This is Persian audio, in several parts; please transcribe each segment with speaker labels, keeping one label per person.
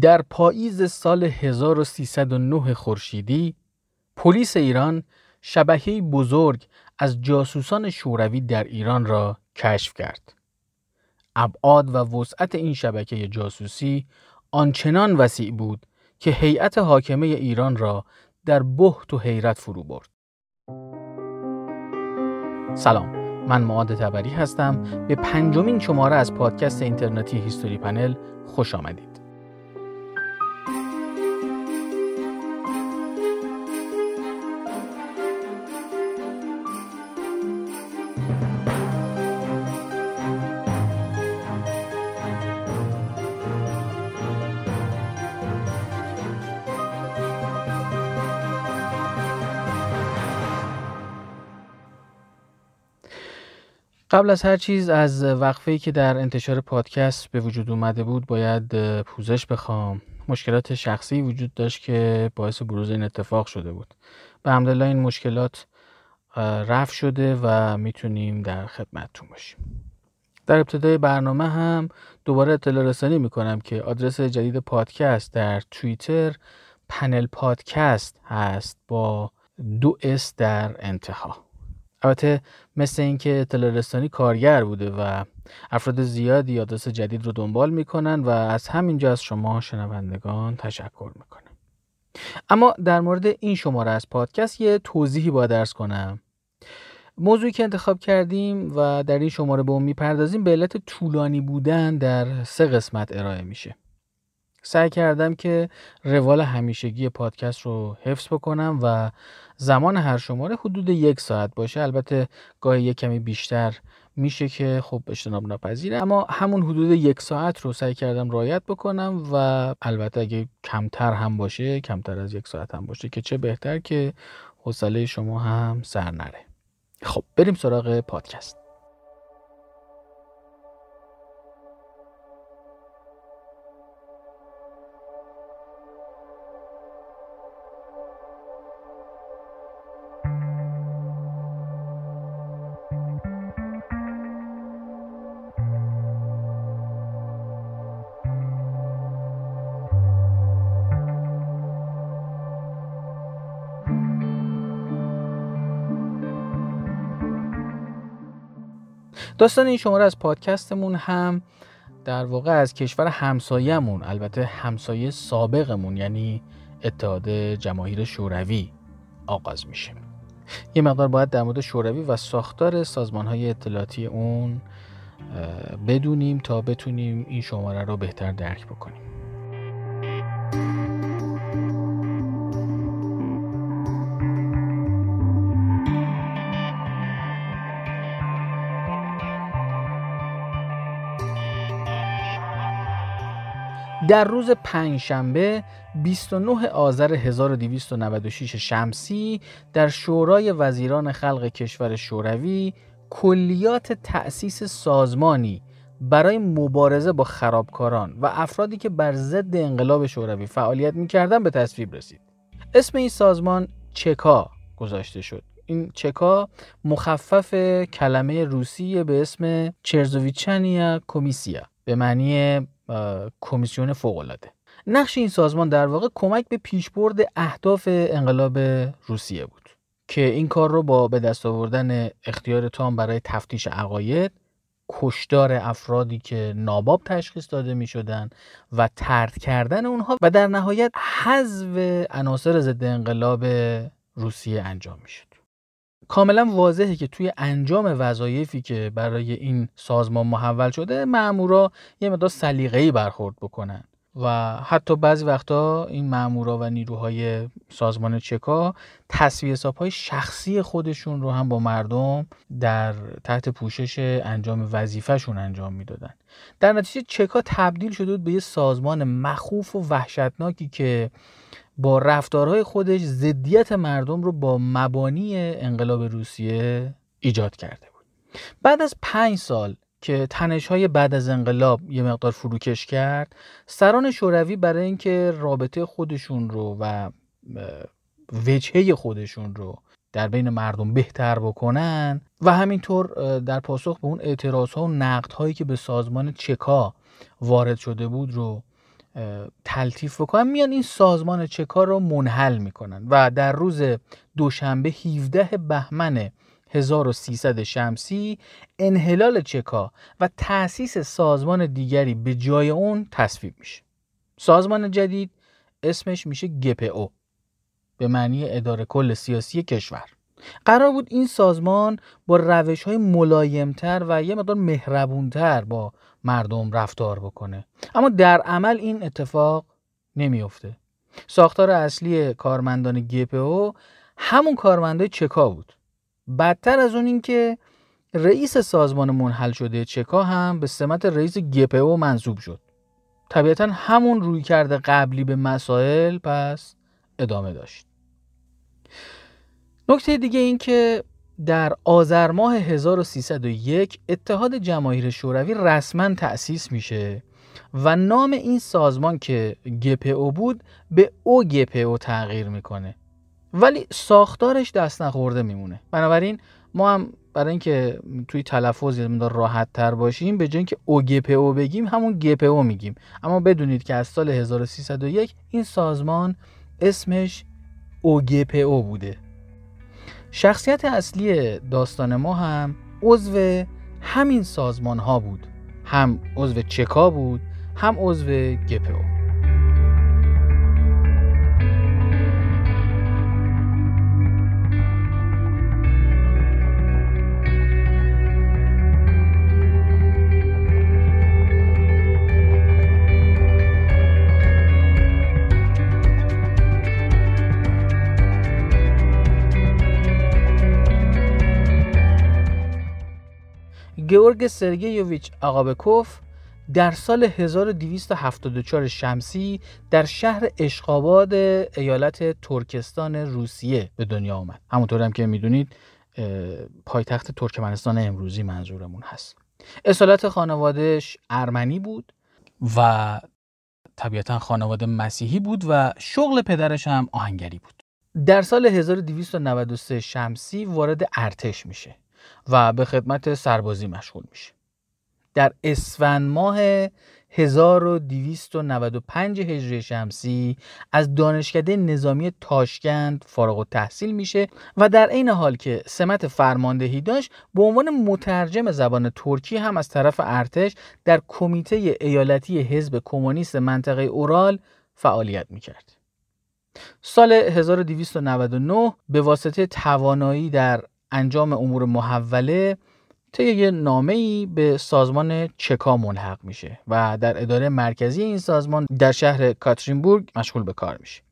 Speaker 1: در پاییز سال 1309 خورشیدی پلیس ایران شبکه بزرگ از جاسوسان شوروی در ایران را کشف کرد. ابعاد و وسعت این شبکه جاسوسی آنچنان وسیع بود که هیئت حاکمه ایران را در بحت و حیرت فرو برد. سلام من معاد تبری هستم به پنجمین شماره از پادکست اینترنتی هیستوری پنل خوش آمدید. قبل از هر چیز از وقفه که در انتشار پادکست به وجود اومده بود باید پوزش بخوام. مشکلات شخصی وجود داشت که باعث بروز این اتفاق شده بود. به همدلله این مشکلات رفع شده و می‌تونیم در خدمتتون باشیم. در ابتدای برنامه هم دوباره اطلاع رسانی می‌کنم که آدرس جدید پادکست در توییتر پنل پادکست هست با دو اس در انتها. البته مثل اینکه اطلاع رسانی کارگر بوده و افراد زیادی آدرس جدید رو دنبال می‌کنن و از همینجا از شما شنوندگان تشکر می‌کنم. اما در مورد این شماره از پادکست یه توضیحی با درس کنم. موضوعی که انتخاب کردیم و در این شماره به اون می‌پردازیم به علت طولانی بودن در سه قسمت ارائه میشه. سعی کردم که روال همیشگی پادکست رو حفظ بکنم و زمان هر شماره حدود یک ساعت باشه. البته گاهی یک کمی بیشتر میشه که خب اجتناب ناپذیره اما همون حدود یک ساعت رو سعی کردم رایت بکنم و البته اگه کمتر هم باشه کمتر از یک ساعت هم باشه که چه بهتر که حوصله شما هم سر نره. خب بریم سراغ پادکست. داستان این شماره از پادکستمون هم در واقع از کشور همسایهمون البته همسایه سابقمون یعنی اتحاد جماهیر شوروی آغاز میشه. یه مقدار باید در مورد شوروی و ساختار سازمان های اطلاعاتی اون بدونیم تا بتونیم این شماره رو بهتر درک بکنیم. در روز پنجشنبه 29 آذر 1296 شمسی در شورای وزیران خلق کشور شوروی کلیات تأسیس سازمانی برای مبارزه با خرابکاران و افرادی که بر ضد انقلاب شوروی فعالیت می‌کردن به تصویب رسید. اسم این سازمان چکا گذاشته شد. این چکا مخفف کلمه روسی به اسم چرزویچنیا کومیسیا به معنی کمیسیون فوقالعاده نقش این سازمان در واقع کمک به پیشبرد اهداف انقلاب روسیه بود که این کار رو با به دست آوردن اختیار تام برای تفتیش عقاید کشدار افرادی که ناباب تشخیص داده می شدن و ترد کردن اونها و در نهایت حذف عناصر ضد انقلاب روسیه انجام می شد. کاملا واضحه که توی انجام وظایفی که برای این سازمان محول شده مامورا یه مقدار سلیقه‌ای برخورد بکنن. و حتی بعضی وقتا این مامورا و نیروهای سازمان چکا تصویه حساب شخصی خودشون رو هم با مردم در تحت پوشش انجام وظیفهشون انجام می‌دادن. در نتیجه چکا تبدیل شده بود به یه سازمان مخوف و وحشتناکی که با رفتارهای خودش ضدیت مردم رو با مبانی انقلاب روسیه ایجاد کرده بود. بعد از پنج سال که تنش های بعد از انقلاب یه مقدار فروکش کرد سران شوروی برای اینکه رابطه خودشون رو و وجهه خودشون رو در بین مردم بهتر بکنن و همینطور در پاسخ به اون اعتراض ها و نقد هایی که به سازمان چکا وارد شده بود رو تلطیف بکنن میان این سازمان چکا رو منحل می‌کنن و در روز دوشنبه 17 بهمن 1300 شمسی انحلال چکا و تأسیس سازمان دیگری به جای اون تصویب میشه. سازمان جدید اسمش میشه گپو به معنی اداره کل سیاسی کشور. قرار بود این سازمان با روش های ملایمتر و یه مقدار مهربونتر با مردم رفتار بکنه. اما در عمل این اتفاق نمیافته. ساختار اصلی کارمندان گپو همون کارمندای چکا بود. بدتر از اون اینکه رئیس سازمان منحل شده چکا هم به سمت رئیس گپو منصوب شد. طبیعتا همون روی کرده قبلی به مسائل پس ادامه داشت. نکته دیگه این که در آذر ماه 1301 اتحاد جماهیر شوروی رسما تأسیس میشه و نام این سازمان که گپو بود به او گپو تغییر می‌کنه. ولی ساختارش دست نخورده میمونه. بنابراین ما هم برای اینکه توی تلفظ یه راحت تر باشیم به جای اینکه او گپو بگیم همون گپو میگیم. اما بدونید که از سال 1301 این سازمان اسمش او گپو بوده. شخصیت اصلی داستان ما هم عضو همین سازمان ها بود. هم عضو چکا بود هم عضو گپو. گیورگ سرگیوویچ آقابکوف در سال 1274 شمسی در شهر اشقاباد ایالت ترکستان روسیه به دنیا آمد. همونطور هم که می‌دونید پایتخت ترکمنستان امروزی منظورمون هست. اصالت خانوادهش ارمنی بود و طبیعتا خانواده مسیحی بود و شغل پدرش هم آهنگری بود. در سال 1293 شمسی وارد ارتش میشه. و به خدمت سربازی مشغول میشه در اسفند ماه 1295 هجری شمسی از دانشکده نظامی تاشکند فارغ و تحصیل میشه و در عین حال که سمت فرماندهی داشت به عنوان مترجم زبان ترکی هم از طرف ارتش در کمیته ایالتی حزب کمونیست منطقه اورال فعالیت می‌کرد. سال 1299 به واسطه توانایی در انجام امور محوله طی یه نامه ای به سازمان چکا ملحق میشه و در اداره مرکزی این سازمان در شهر کاترینبورگ مشغول به کار میشه.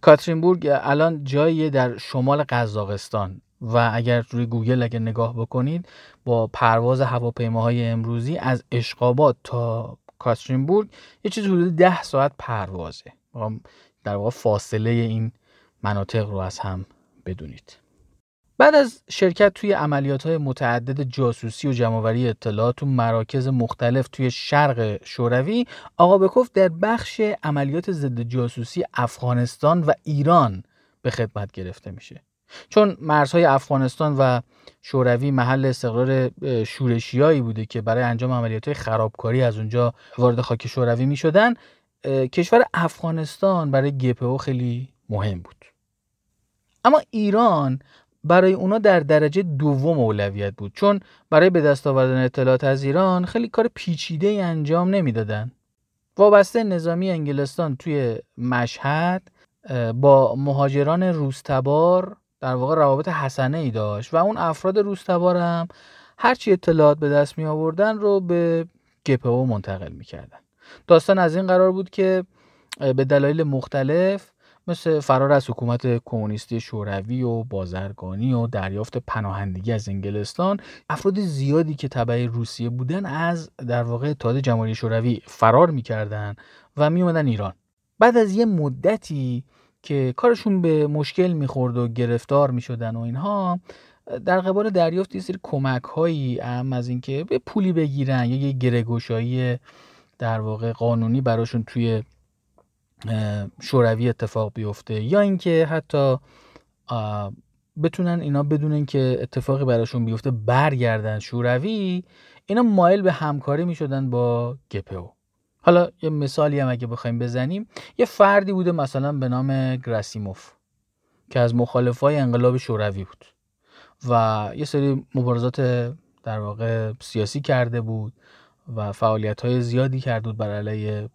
Speaker 1: کاترینبورگ الان جایی در شمال قزاقستان و اگر روی گوگل اگر نگاه بکنید با پرواز هواپیماهای امروزی از اشقابات تا کاترینبورگ یه چیز حدود ده ساعت پروازه. در واقع فاصله این مناطق رو از هم بدونید. بعد از شرکت توی عملیات های متعدد جاسوسی و جمعوری اطلاعات تو مراکز مختلف توی شرق شوروی آقا بکوف در بخش عملیات ضد جاسوسی افغانستان و ایران به خدمت گرفته میشه. چون مرزهای افغانستان و شوروی محل استقرار شورشیایی بوده که برای انجام عملیات خرابکاری از اونجا وارد خاک شوروی می شدن کشور افغانستان برای گپو خیلی مهم بود. اما ایران برای اونا در درجه دوم اولویت بود. چون برای به دست آوردن اطلاعات از ایران خیلی کار پیچیده ای انجام نمی‌دادن. وابسته نظامی انگلستان توی مشهد با مهاجران روستبار در واقع روابط حسنه ای داشت و اون افراد روستبار هم هرچی اطلاعات به دست می آوردن رو به گپو منتقل می‌کردن. داستان از این قرار بود که به دلایل مختلف مثل فرار از حکومت کمونیستی شوروی و بازرگانی و دریافت پناهندگی از انگلستان افراد زیادی که تبع روسیه بودن از در واقع اتحاد جمهوری شوروی فرار می‌کردن و می اومدن ایران. بعد از یه مدتی که کارشون به مشکل می‌خورد و گرفتار می‌شدن و اینها در قبال دریافت یه سری کمک هایی هم از اینکه به پولی بگیرن یا یه گرگوشایی در واقع قانونی براشون توی شوروی اتفاق بیفته یا اینکه حتی بتونن اینا بدونن که اتفاقی براشون بیفته برگردن شوروی اینا مایل به همکاری می‌شدن با گپو. حالا یه مثالی هم اگه بخوایم بزنیم یه فردی بوده مثلا به نام گراسیموف که از مخالفای انقلاب شوروی بود و یه سری مبارزات در واقع سیاسی کرده بود. و فعالیت های زیادی کرده بود بر علیه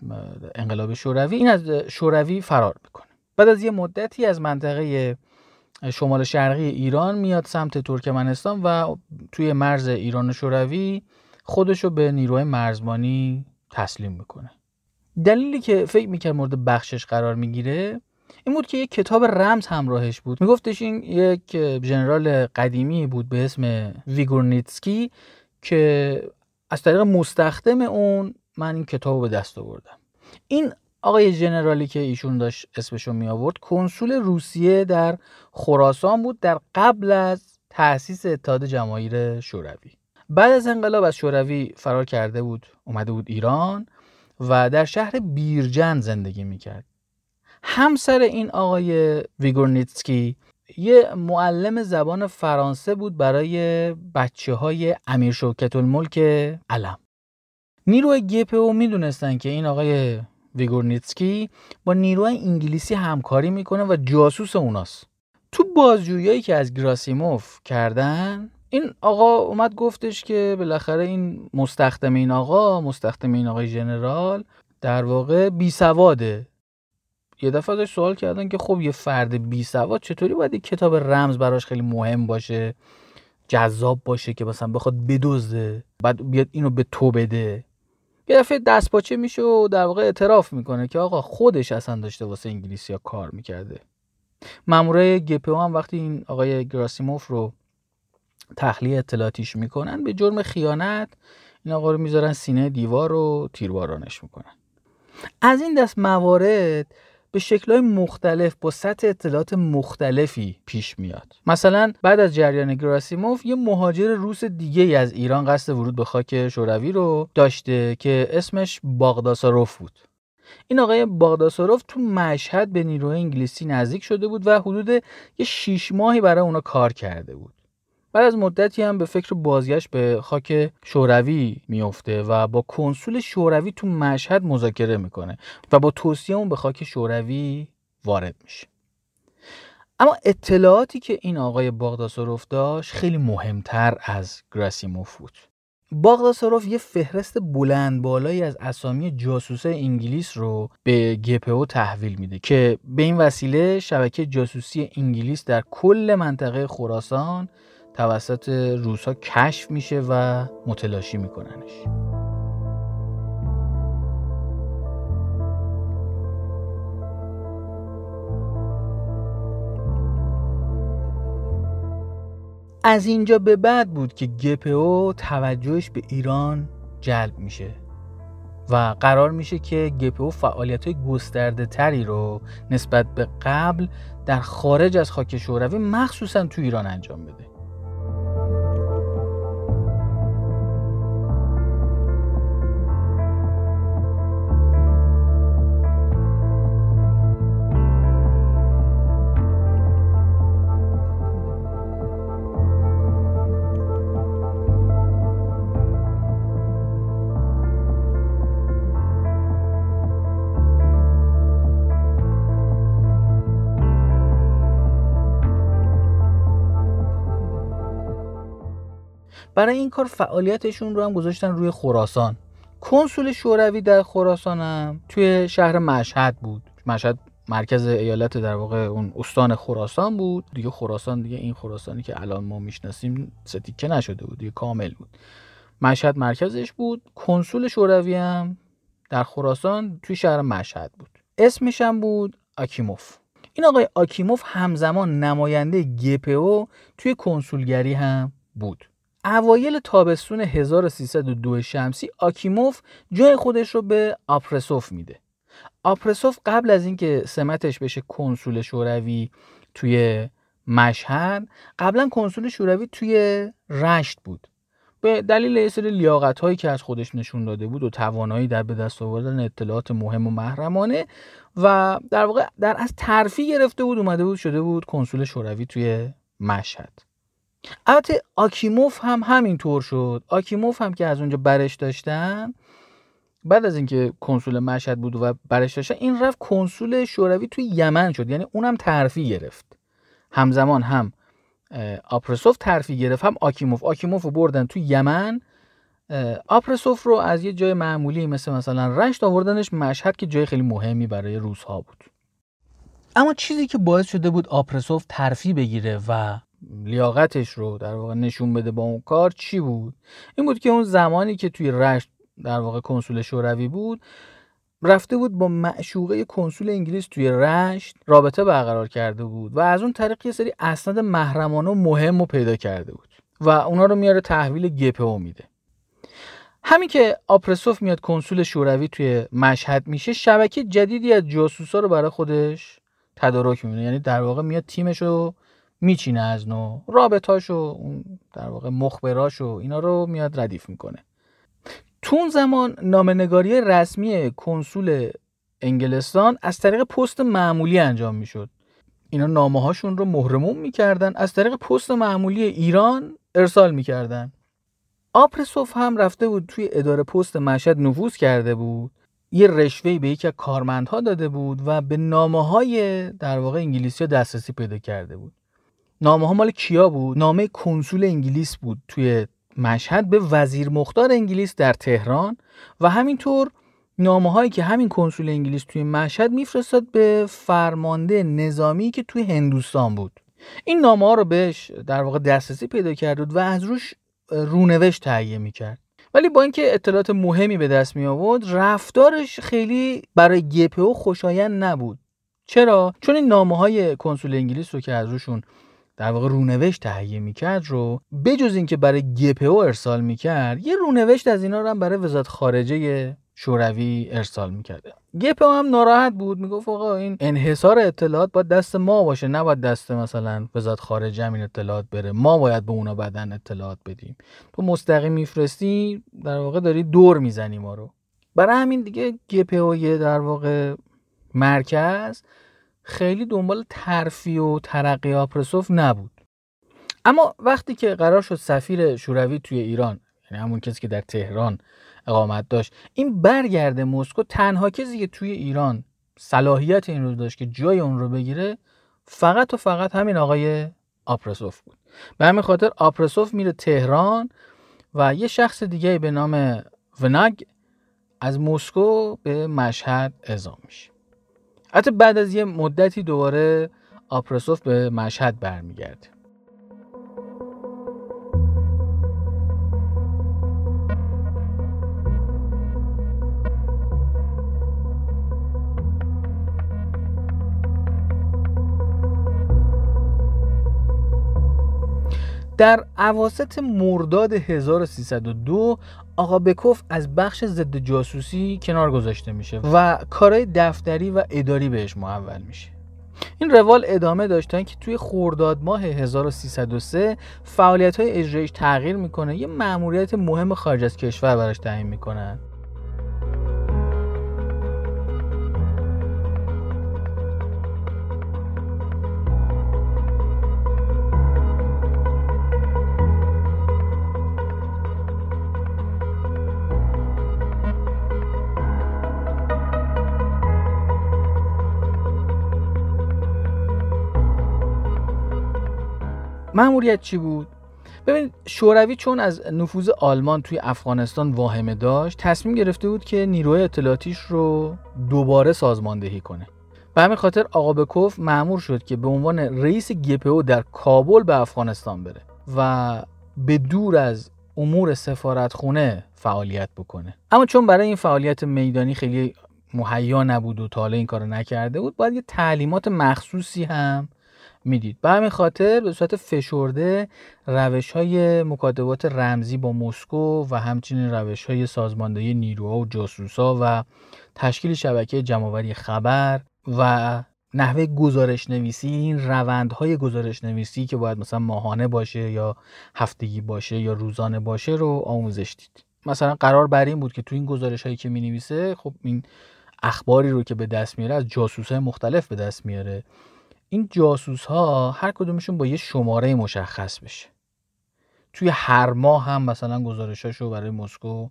Speaker 1: انقلاب شوروی. این از شوروی فرار می‌کنه. بعد از یه مدتی از منطقه شمال شرقی ایران میاد سمت ترکمنستان و توی مرز ایران و شوروی خودشو به نیروهای مرزبانی تسلیم می‌کنه. دلیلی که فکر می‌کرد مورد بخشش قرار می‌گیره این بود که یک کتاب رمز همراهش بود. میگفتش این یک ژنرال قدیمی بود به اسم ویگورنیتسکی که از طریق مستخدم اون من این کتاب به دست آوردم. این آقای ژنرالی که ایشون داشت اسمشو می آورد کنسول روسیه در خراسان بود در قبل از تأسیس اتحاد جماهیر شوروی. بعد از انقلاب از شوروی فرار کرده بود اومده بود ایران و در شهر بیرجند زندگی می‌کرد. همسر این آقای ویگورنیتسکی یه معلم زبان فرانسه بود برای بچه های امیر شوکت الملک علم. نیروی گ‌پ‌او می‌دونستن که این آقای ویگورنیتسکی با نیروی انگلیسی همکاری می‌کنه و جاسوس اوناست. تو بازجویی که از گراسیموف کردن این آقا اومد گفتش که بالاخره این مستخدم این آقا مستخدم این آقای جنرال در واقع بی سواده یه دفعه ازش سوال کردن که خب یه فرد بی سواد چطوری باید یک کتاب رمز براش خیلی مهم باشه جذاب باشه که مثلا بخواد بدزده بعد بیاد اینو به تو بده؟ یه دفعه دستپاچه میشه و در واقع اعتراف می‌کنه که آقا خودش اصلا داشته واسه انگلیسی ها کار می‌کرده. مامورای گپو هم وقتی این آقای گراسیموف رو تخلیه اطلاعاتیش می‌کنن به جرم خیانت این آقا رو می‌ذارن سینه دیوار رو تیربارانش می‌کنن. از این دست موارد به شکلهای مختلف با سطح اطلاعات مختلفی پیش میاد. مثلا بعد از جریان گراسیموف یه مهاجر روس دیگه از ایران قصد ورود به خاک شوروی رو داشته که اسمش باغداساروف بود. این آقای باغداساروف تو مشهد به نیروهای انگلیسی نزدیک شده بود و حدود یه شیش ماهی برای اونا کار کرده بود. بعد از مدتی هم به فکر بازگشت به خاک شوروی میفته و با کنسول شوروی تو مشهد مذاکره می‌کنه و با توصیه اون به خاک شوروی وارد میشه. اما اطلاعاتی که این آقای باغداساروف داشت خیلی مهمتر از گراسیموف بود. باغداساروف یه فهرست بلند بالایی از اسامی جاسوسه انگلیس رو به گپو تحویل میده که به این وسیله شبکه جاسوسی انگلیس در کل منطقه خراسان توسط روسا کشف میشه و متلاشی میکننش. از اینجا به بعد بود که گپو توجهش به ایران جلب میشه و قرار میشه که گپو فعالیت های گسترده تری رو نسبت به قبل در خارج از خاک شوروی مخصوصا تو ایران انجام بده. برای این کار فعالیتشون رو هم گذاشتن روی خراسان. کنسول شوروی در خراسان هم توی شهر مشهد بود. مشهد مرکز ایالت در واقع اون استان خراسان بود. دیگه خراسان دیگه این خراسانی که الان ما می‌شناسیم ستیکه نشده بود دیگه کامل بود. مشهد مرکزش بود. کنسول شوروی هم در خراسان توی شهر مشهد بود. اسمش هم بود آکیموف. این آقای آکیموف همزمان نماینده گپو توی کنسولگری هم بود. اوایل تابستون 1302 شمسی آکیموف جای خودش رو به آپرسوف میده. آپرسوف قبل از اینکه سمتش بشه کنسول شوروی توی مشهد قبلا کنسول شوروی توی رشت بود. به دلیل یه سری لیاقت که از خودش نشون داده بود و توانایی در به دست آوردن اطلاعات مهم و محرمانه و در واقع در از ترفی گرفته بود اومده بود شده بود کنسول شوروی توی مشهد. البته آکیموف هم همینطور شد. آکیموف هم که از اونجا برش داشتن بعد از اینکه کنسول مشهد بود و برش داشتن این رفت کنسول شوروی توی یمن شد. یعنی اونم ترفی گرفت. همزمان هم آپرسوف ترفی گرفت هم آکیموف. آکیموف رو بردن توی یمن. آپرسوف رو از یه جای معمولی مثل مثلا رشت آوردنش مشهد که جای خیلی مهمی برای روزها بود. اما چیزی که باعث شده بود آپرسوف ترفی بگیره و لیاقتش رو در واقع نشون بده با اون کار چی بود؟ این بود که اون زمانی که توی رشت در واقع کنسول شوروی بود رفته بود با معشوقه کنسول انگلیس توی رشت رابطه برقرار کرده بود و از اون طریق یه سری اسناد محرمانه و مهم رو پیدا کرده بود و اونا رو میاره تحویل گپو میده. همین که آپرسوف میاد کنسول شوروی توی مشهد میشه شبکه جدیدی از جاسوسا رو برای خودش تدارک می‌بینه. یعنی در واقع میاد تیمش رو میچینه از نو رابطاش و در واقع مخبراش و اینا رو میاد ردیف می‌کنه. تو اون زمان نامنگاری رسمی کنسول انگلستان از طریق پست معمولی انجام می‌شد. اینا نامه هاشون رو مهرموم می‌کردن از طریق پست معمولی ایران ارسال می‌کردن. آپرسوف هم رفته بود توی اداره پست مشهد نفوذ کرده بود. یه رشوهی به یکی از کارمندها داده بود و به نامه های در واقع انگلیسی دسترسی پیدا کرده بود. نامه ها مال کیا بود؟ نامه کنسول انگلیس بود توی مشهد. به وزیر مختار انگلیس در تهران. و همینطور نامه هایی که همین کنسول انگلیس توی مشهد میفرستاد به فرمانده نظامی که توی هندوستان بود. این نامه ها رو بهش در واقع دسترسی پیدا کرد و از روش رونوشت تهیه می‌کرد. ولی با اینکه اطلاعات مهمی به دست می آورد رفتارش خیلی برای گپو خوشایند نبود. چرا؟ چون این نامه های کنسول انگلیس رو که از روشون در واقع رونوشت تهیه می‌کرد رو بجز اینکه برای گپو ارسال می‌کرد یه رونوشت از اینا رو هم برای وزارت خارجه شوروی ارسال می‌کرده گپو هم ناراحت بود می‌گفت آقا این انحصار اطلاعات باید دست ما باشه نباید دست مثلا وزارت خارجه این اطلاعات بره. ما باید به اونا بدن اطلاعات بدیم. تو مستقیم میفرستی در واقع داری دور می‌زنی ما رو. برای همین دیگه گپو در واقع مرکز خیلی دنبال ترفی و ترقی آپرسوف نبود. اما وقتی که قرار شد سفیر شوروی توی ایران یعنی همون کسی که در تهران اقامت داشت این برگرده مسکو تنها کسی که توی ایران صلاحیت این رو داشت که جای اون رو بگیره فقط و فقط همین آقای آپرسوف بود. به همین خاطر آپرسوف میره تهران و یه شخص دیگه به نام وناگ از مسکو به مشهد اعزام میشه. حتی بعد از یه مدتی دوباره آپرسوف به مشهد برمیگرده. در عواست مرداد 1302 آقا بکوف از بخش ضد جاسوسی کنار گذاشته میشه و کارهای دفتری و اداری بهش محول میشه. این روال ادامه داشتن که توی خورداد ماه 1303 فعالیت های تغییر می‌کنه یه مأموریت مهم خارج از کشور براش تعیین می‌کنن. مأموریت چی بود؟ ببینید شوروی چون از نفوذ آلمان توی افغانستان واهمه داشت تصمیم گرفته بود که نیروی اطلاعاتیش رو دوباره سازماندهی کنه. به همین خاطر آقا بکوف معمور شد که به عنوان رئیس گپو در کابل به افغانستان بره و به دور از امور سفارتخونه فعالیت بکنه. اما چون برای این فعالیت میدانی خیلی مهیا نبود و تا این کارو نکرده بود باید یه تعلیمات مخصوصی هم می‌دید. به همین خاطر به صورت فشرده روش های مکاتبات رمزی با مسکو و همچنین روش های سازماندهی نیروها و جاسوسا و تشکیل شبکه جمعوری خبر و نحوه گزارش نویسی این روندهای گزارش نویسی که باید مثلا ماهانه باشه یا هفتگی باشه یا روزانه باشه رو آموزش دید. مثلا قرار بر این بود که تو این گزارش هایی که می نویسه خب این اخباری رو که به دست میاره از جاسوس های مختلف به دست میاره این جاسوس ها هر کدومشون با یه شماره مشخص بشه. توی هر ماه هم مثلا گزارشاشو برای مسکو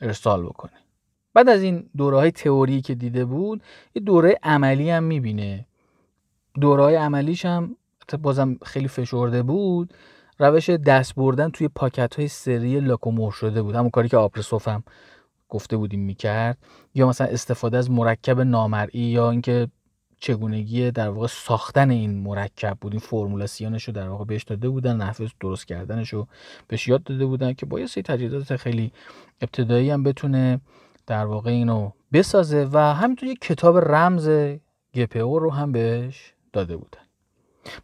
Speaker 1: ارسال بکنه. بعد از این دوره های تئوری که دیده بود یه دوره عملی هم می‌بینه. دوره های عملیش هم بازم خیلی فشرده بود. روش دست بردن توی پاکت های سری لاکومور شده بود. همون کاری که آپرسوف هم گفته بودیم می‌کرد. یا مثلا استفاده از مرکب نامرئی یا اینکه چگونگی در واقع ساختن این مرکب بود. این فرمولاسیونش رو در واقع بهش داده بودن نحوه درست کردنش رو بهش یاد داده بودن که با یه سری تجهیزات خیلی ابتدایی هم بتونه در واقع اینو بسازه و همینطور یه کتاب رمز گپو رو هم بهش داده بودن.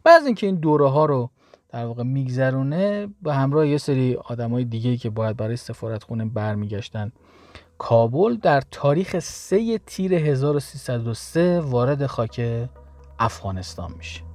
Speaker 1: بعد از اینکه این دوره ها رو در واقع میگذرونه به همراه یه سری آدمای دیگه که باید برای سفارت خونه برمیگشتن کابل در تاریخ 3 تیر 1303 وارد خاک افغانستان میشه.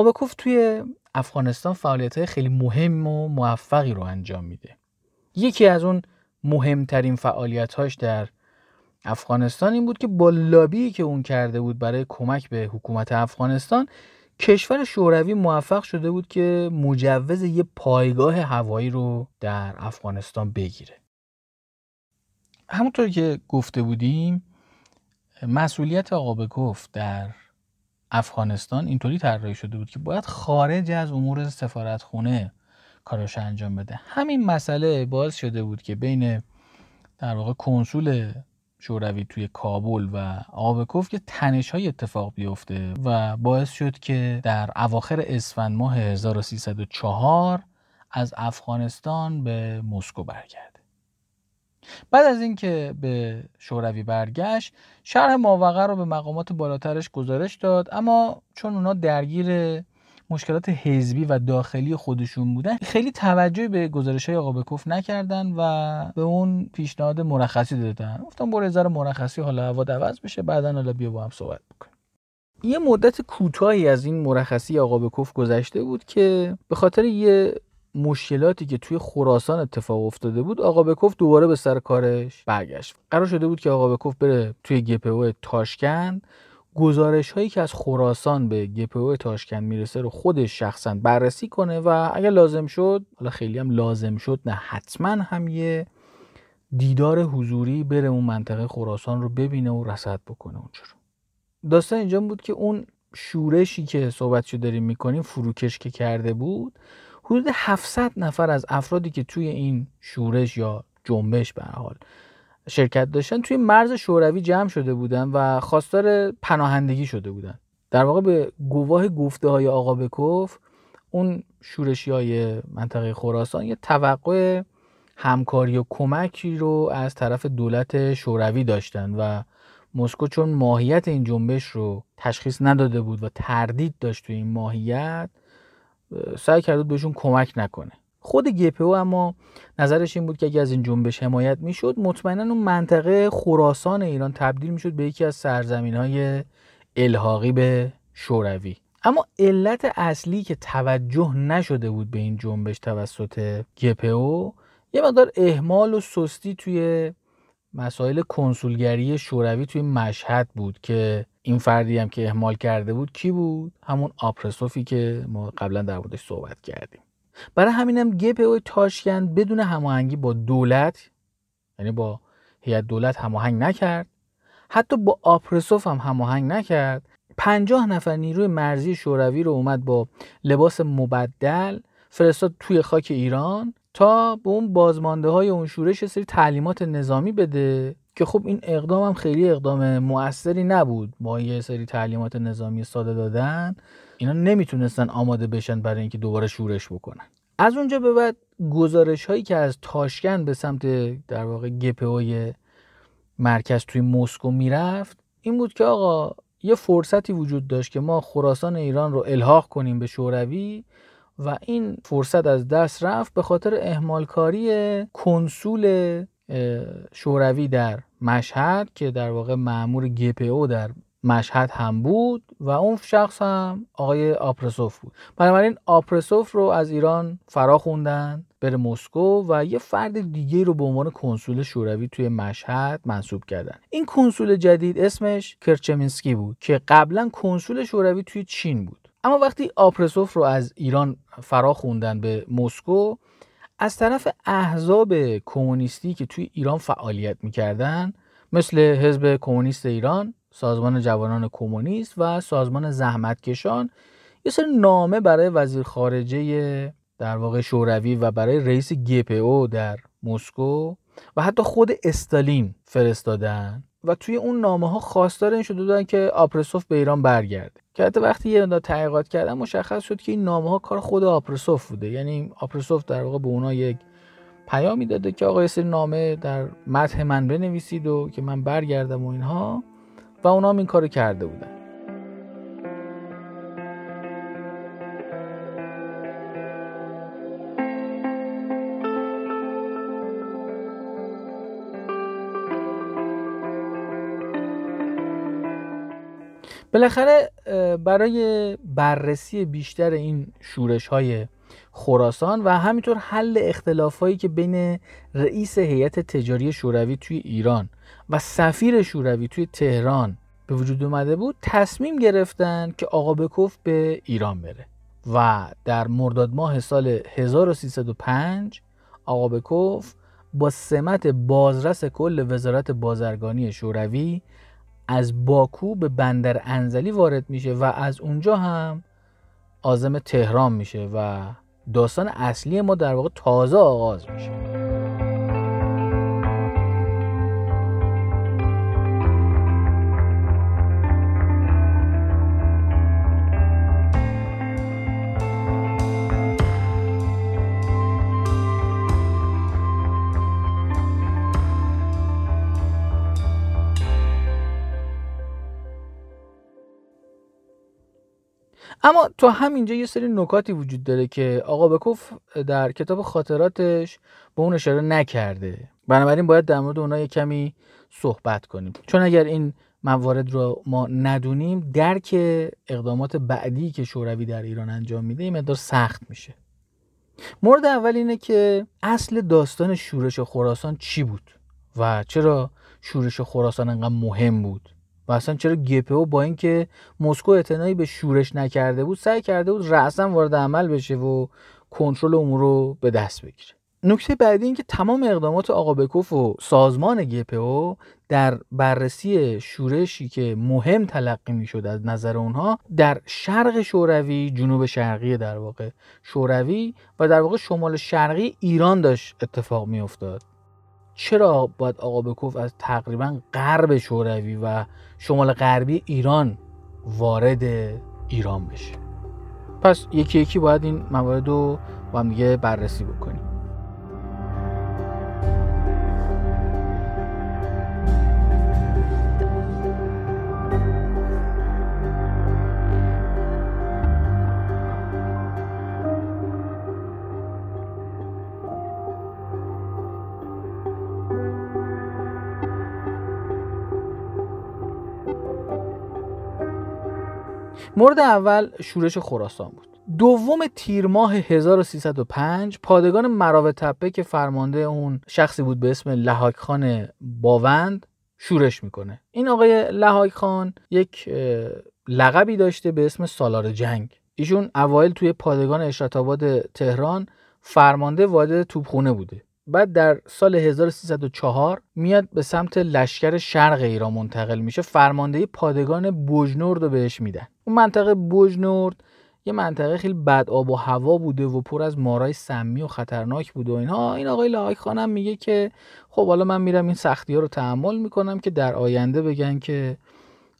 Speaker 1: آقا بکوف توی افغانستان فعالیت های خیلی مهم و موفقی رو انجام میده. یکی از اون مهمترین فعالیت هاش در افغانستان این بود که با لابی که اون کرده بود برای کمک به حکومت افغانستان کشور شوروی موفق شده بود که مجوز یه پایگاه هوایی رو در افغانستان بگیره. همونطور که گفته بودیم مسئولیت آقا بکوف در افغانستان اینطوری طراحی شده بود که باید خارج از امور سفارتخونه کارش انجام بده. همین مسئله باعث شده بود که بین در واقع کنسول شوروی توی کابل و آبکوف که تنش های اتفاق بیفته و باعث شد که در اواخر اسفند ماه 1304 از افغانستان به مسکو برگرد بعد از اینکه به شوروی برگشت شرح ماوقع رو به مقامات بالاترش گزارش داد اما چون اونا درگیر مشکلات حزبی و داخلی خودشون بودن خیلی توجهی به گزارش های آقا بکوف نکردن و به اون پیشنهاد مرخصی دادن. گفتم برو ذره مرخصی حالا هوا عوض بشه بعدا حالا بیا با هم صحبت بکنیم. یه مدت کوتاهی از این مرخصی آقا بکوف گذشته بود که به خاطر یه مشکلاتی که توی خراسان اتفاق افتاده بود آقا بکوف دوباره به سر کارش برگشت. قرار شده بود که آقا بکوف بره توی گپو تاشکند. گزارش هایی که از خراسان به گپو تاشکند می‌رسه رو خودش شخصا بررسی کنه و اگر لازم شد حالا خیلی هم لازم شد نه حتما هم یه دیدار حضوری بره اون منطقه خراسان رو ببینه و رصد بکنه اونجا رو. داستان اینجا بود که اون شورشی که صحبتشو داریم می‌کنیم فروکش که کرده بود حدود 700 نفر از افرادی که توی این شورش یا جنبش به حال شرکت داشتن توی مرز شوروی جمع شده بودن و خواستار پناهندگی شده بودن. در واقع به گواه گفته های آقا بکوف اون شورشی های منطقه خراسان یه توقع همکاری و کمکی رو از طرف دولت شوروی داشتن و مسکو چون ماهیت این جنبش رو تشخیص نداده بود و تردید داشت توی این ماهیت سعی کرده بهشون کمک نکنه. خود گپو اما نظرش این بود که اگه از این جنبش حمایت می‌شد مطمئنا اون منطقه خراسان ایران تبدیل می‌شد به یکی از سرزمین های الحاقی به شوروی. اما علت اصلی که توجه نشده بود به این جنبش توسط گپو یه مقدار اهمال و سستی توی مسائل کنسولگری شوروی توی مشهد بود که این فردی هم که اهمال کرده بود کی بود؟ همون آپرسوفی که ما قبلا در موردش صحبت کردیم. برای همینم گپو تاشکند بدون هماهنگی با دولت یعنی با هیئت دولت هماهنگ نکرد. حتی با آپرسوف هم هماهنگ نکرد. پنجاه نفر نیروی مرزی شوروی رو اومد با لباس مبدل فرستاد توی خاک ایران تا به اون بازمانده های اون شورش سری تعلیمات نظامی بده. که خب این اقدام هم خیلی اقدام موثری نبود. با یه سری تعلیمات نظامی ساده دادن اینا نمی‌تونستن آماده بشن برای اینکه دوباره شورش بکنن. از اونجا به بعد گزارش هایی که از تاشکن به سمت در واقع گپوی مرکز توی مسکو می‌رفت این بود که آقا یه فرصتی وجود داشت که ما خراسان ایران رو الحاق کنیم به شوروی و این فرصت از دست رفت به خاطر اهمالکاری کنسول شوروی در مشهد که در واقع معمور گپو در مشهد هم بود و اون شخص هم آقای آپرسوف بود. بنابراین آپرسوف رو از ایران فرا خوندن بره مسکو و یه فرد دیگه رو به عنوان کنسول شوروی توی مشهد منصوب کردن. این کنسول جدید اسمش کرچمینسکی بود که قبلا کنسول شوروی توی چین بود. اما وقتی آپرسوف رو از ایران فرا خوندن به مسکو از طرف احزاب کمونیستی که توی ایران فعالیت می‌کردن مثل حزب کمونیست ایران سازمان جوانان کمونیست و سازمان زحمتکشان یه سری نامه برای وزیر خارجه در واقع شوروی و برای رئیس گپو در مسکو و حتی خود استالین فرستادن. و توی اون نامه ها خواستار این شده بودن که آپرسوف به ایران برگرده. که حتی وقتی یه مقدار تحقیقات کردن مشخص شد که این نامه ها کار خود آپرسوف بوده. یعنی آپرسوف در واقع به اونا یک پیامی داده که آقای سری نامه در متن من بنویسید و که من برگردم و اینها. و اونا هم این کارو کرده بودن. بالاخره برای بررسی بیشتر این شورش های خراسان و همینطور حل اختلافایی که بین رئیس هیئت تجاری شوروی توی ایران و سفیر شوروی توی تهران به وجود اومده بود تصمیم گرفتن که آقا بکوف به ایران بره و در مرداد ماه سال 1305 آقا بکوف با سمت بازرس کل وزارت بازرگانی شوروی از باکو به بندر انزلی وارد میشه و از اونجا هم آزم تهران میشه و داستان اصلی ما در واقع تازه آغاز میشه. اما تو همینجا یه سری نکاتی وجود داره که آقا بکوف در کتاب خاطراتش به اون اشاره نکرده. بنابراین باید در مورد اونها کمی صحبت کنیم. چون اگر این موارد رو ما ندونیم درک اقدامات بعدی که شوروی در ایران انجام میده این مقدار سخت میشه. مورد اول اینه که اصل داستان شورش خراسان چی بود و چرا شورش خراسان انقدر مهم بود؟ و اصلا چرا گپو با اینکه مسکو اعتنایی به شورش نکرده بود سعی کرده بود رأسا وارد عمل بشه و کنترل امور رو به دست بگیره. نکته بعدی این که تمام اقدامات آقا بکوف و سازمان گپو در بررسی شورشی که مهم تلقی می‌شد از نظر اونها در شرق شوروی جنوب شرقی در واقع شوروی و در واقع شمال شرقی ایران داشت اتفاق میافتاد. چرا باید آقا بکوف از تقریبا غرب شوروی و شمال غربی ایران وارد ایران بشه؟ پس یکی یکی باید این موارد رو با هم دیگه بررسی بکنیم. مورد اول شورش خراسان بود. دوم تیر ماه 1305 پادگان مراو تپه که فرمانده اون شخصی بود به اسم لحاک خان باوند شورش می‌کنه. این آقای لحاک خان یک لقبی داشته به اسم سالار جنگ. ایشون اوایل توی پادگان اشرت تهران فرمانده واحد توپخونه بوده. بعد در سال 1304 میاد به سمت لشکر شرق ایران منتقل میشه. فرماندهی پادگان بوجنورد رو بهش میدن. اون منطقه بوجنورد یه منطقه خیلی بد آب و هوا بوده و پر از مارای سمی و خطرناک بوده و اینها این آقای لاحاک خانم میگه که خب حالا من میرم این سختی ها رو تحمل می‌کنم که در آینده بگن که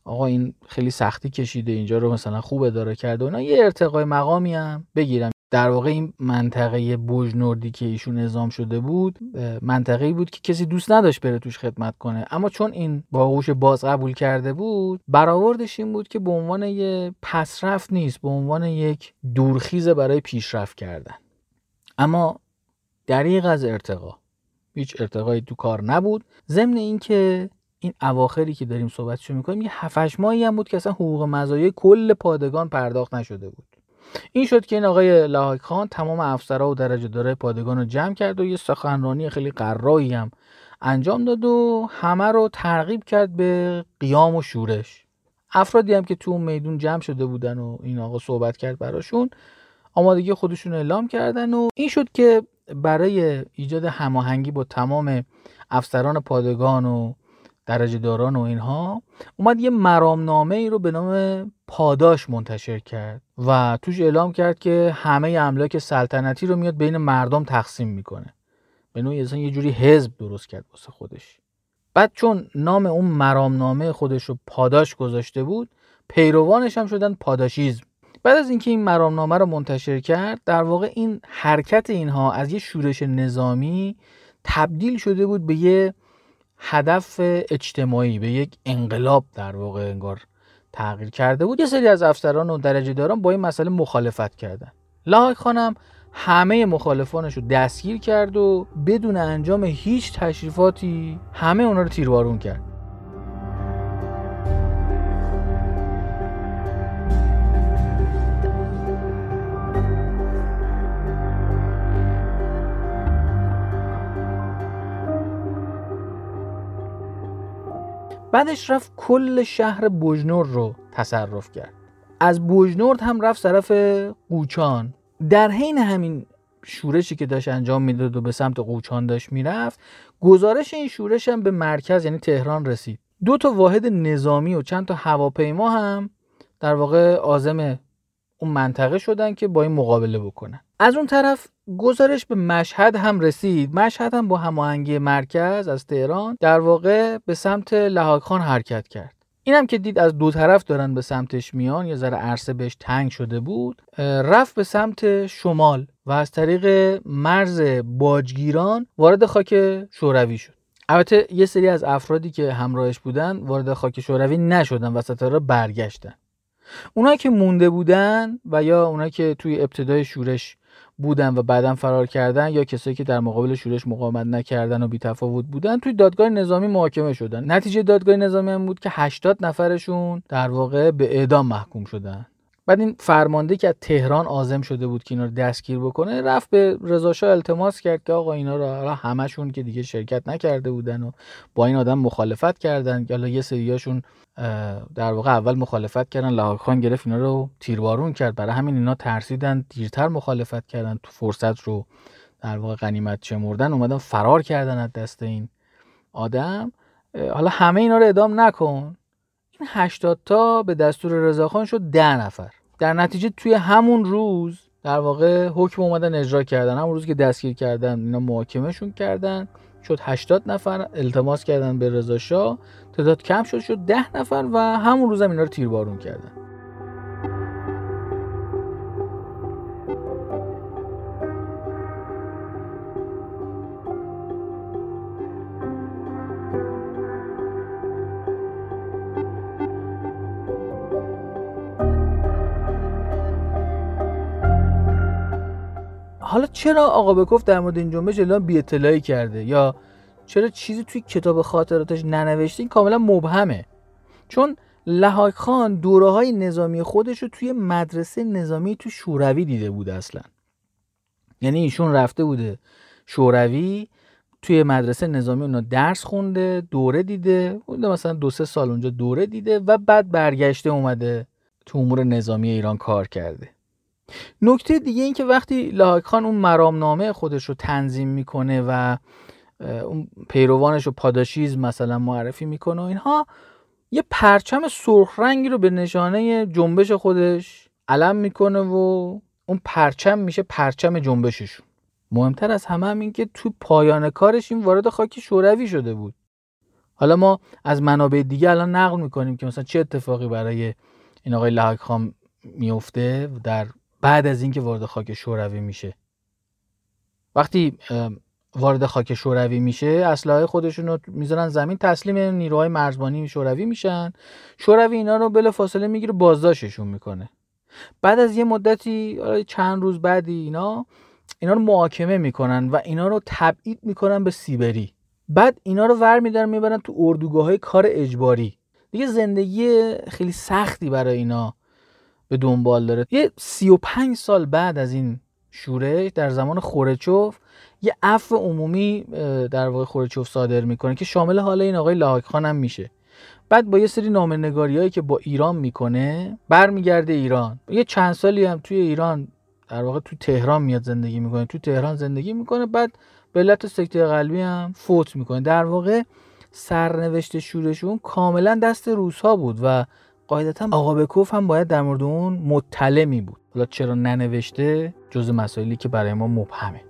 Speaker 1: آقا این خیلی سختی کشیده اینجا رو مثلا خوب اداره کرده و اینا. یه ارتقای مقامی هم بگیرم. در واقع این منطقه بوجنوردی که ایشون نظام شده بود منطقه بود که کسی دوست نداشت بره توش خدمت کنه. اما چون این باغوش باز قبول کرده بود برآوردش این بود که به عنوان یه پسرفت نیست به عنوان یک دورخیز برای پیشرفت کردن. اما دریغ از ارتقا. هیچ ارتقایی تو کار نبود. ضمن اینکه این اواخری که داریم صحبتشو می‌کنیم یه هفتش ماهی هم بود که اصلا حقوق مزایای کل پادگان پرداخت نشده بود. این شد که این آقای لحاک خان تمام افسرها و درجه داره پادگان رو جمع کرد و یه سخنرانی خیلی قرایی هم انجام داد و همه رو ترغیب کرد به قیام و شورش. افرادی هم که تو اون میدون جمع شده بودن و این آقا صحبت کرد براشون آمادگی خودشون اعلام کردن و این شد که برای ایجاد هماهنگی با تمام افسران پادگان و درجه داران و اینها اومد یه مرامنامه ای رو به نام پاداش منتشر کرد و توش اعلام کرد که همه املاک سلطنتی رو میاد بین مردم تقسیم می‌کنه. به نوعی اصلا یه جوری حزب درست کرد واسه خودش. بعد چون نام اون مرامنامه خودش رو پاداش گذاشته بود پیروانش هم شدن پاداشیزم. بعد از اینکه این مرامنامه رو منتشر کرد در واقع این حرکت اینها از یه شورش نظامی تبدیل شده بود به یه هدف اجتماعی به یک انقلاب در واقع انگار تغییر کرده بود. یه سری از افسران و درجه داران با این مسئله مخالفت کردن. لاحق خانم همه مخالفانش رو دستگیر کرد و بدون انجام هیچ تشریفاتی همه اونا رو تیروارون کرد. بعدش رفت کل شهر بوجنور رو تصرف کرد. از بوجنورد هم رفت طرف قوچان. در حین همین شورشی که داشت انجام می‌داد و به سمت قوچان داشت می‌رفت گزارش این شورش هم به مرکز یعنی تهران رسید. دو تا واحد نظامی و چند تا هواپیما هم در واقع آزم اون منطقه شدن که با این مقابله بکنن. از اون طرف گزارش به مشهد هم رسید. مشهد هم با هماهنگی مرکز از تهران در واقع به سمت لحاق خان حرکت کرد. اینم که دید از دو طرف دارن به سمتش میان یه ذره عرصه بهش تنگ شده بود رفت به سمت شمال و از طریق مرز باجگیران وارد خاک شوروی شد. البته یه سری از افرادی که همراهش بودن وارد خاک شوروی نشدن و ستاره برگشتن. اونایی که مونده بودن و یا اونایی که توی ابتدای شورش بودن و بعدا فرار کردن یا کسایی که در مقابل شورش مقاومت نکردن و بیتفاوت بودن توی دادگاه نظامی محاکمه شدن. نتیجه دادگاه نظامی هم بود که 80 نفرشون در واقع به اعدام محکوم شدن. بعد این فرمانده که از تهران عازم شده بود که اینا رو دستگیر بکنه رفت به رضا التماس کرد که آقا اینا رو حالا همشون که دیگه شرکت نکرده بودن و با این آدم مخالفت کردن حالا یه سریاشون در واقع اول مخالفت کردن لحاق خان گرفت اینا رو تیربارون کرد. برای همین اینا ترسیدن دیرتر مخالفت کردن تو فرصت رو در واقع غنیمت چمردن اومدن فرار کردن از دست این آدم. حالا همه اینا رو ادام نکن. این 80 تا به دستور رضاخان شد ده نفر. در نتیجه توی همون روز در واقع حکم اومدن اجرا کردن. همون روز که دستگیر کردن اینا محاکمهشون کردن. شد 80 نفر التماس کردن به رضا شاه. تعداد کم شد شد 10 نفر و همون روز هم اینا رو تیربارون کردن. حالا چرا آقا بکوف در مورد این جنبش اعلام بی اطلاعی کرده؟ یا چرا چیزی توی کتاب خاطراتش ننوشته؟ این کاملا مبهمه. چون لحاک خان دوره های نظامی خودش رو توی مدرسه نظامی تو شوروی دیده بود اصلا. یعنی ایشون رفته بوده شوروی توی مدرسه نظامی اونا درس خونده دوره دیده بوده مثلا دو سه سال اونجا دوره دیده و بعد برگشته اومده تو امور نظامی ایران کار کرده. نکته دیگه این که وقتی لاحق خان اون مرامنامه خودش رو تنظیم می‌کنه و اون پیروانش رو پاداشیز مثلا معرفی می‌کنه و اینها یه پرچم سرخ رنگی رو به نشانه جنبش خودش علم می‌کنه و اون پرچم میشه پرچم جنبششون. مهمتر از همه هم این که تو پایان کارش این وارد خاک شوروی شده بود. حالا ما از منابع دیگه الان نقل می‌کنیم که مثلا چه اتفاقی برای این آقای لحاق خان میفته در بعد از اینکه وارد خاک شوروی میشه. وقتی وارد خاک شوروی میشه اسلحه خودشون رو می‌ذارن زمین تسلیم نیروهای مرزبانی شوروی میشن. شوروی اینا رو بلا فاصله می‌گیره بازداشتشون می‌کنه. بعد از یه مدتی چند روز بعدی اینا اینا رو محاکمه می‌کنن و اینا رو تبعید می‌کنن به سیبری. بعد اینا رو ور میدارن می‌برن تو اردوگاه های کار اجباری. دیگه زندگی خیلی سختی برای اینا. به دنبال داره. یه سی و پنج سال بعد از این شورش در زمان خورچوف یه عفو عمومی در واقع خورچوف صادر می‌کنه که شامل حال این آقای لاحق خان هم میشه. بعد با یه سری نامنگاری هایی که با ایران می‌کنه برمیگرده ایران. یه چند سالی هم توی ایران در واقع تو تهران میاد زندگی می‌کنه. تو تهران زندگی می‌کنه بعد به علت سکته قلبی هم فوت می‌کنه. در واقع سرنوشت شورشون کاملا دست روس ها بود و قاعدتا آقا بکوف هم باید در مورد اون مطلع می بود حالا چرا ننوشته؟ جز مسائلی که برای ما مبهمه.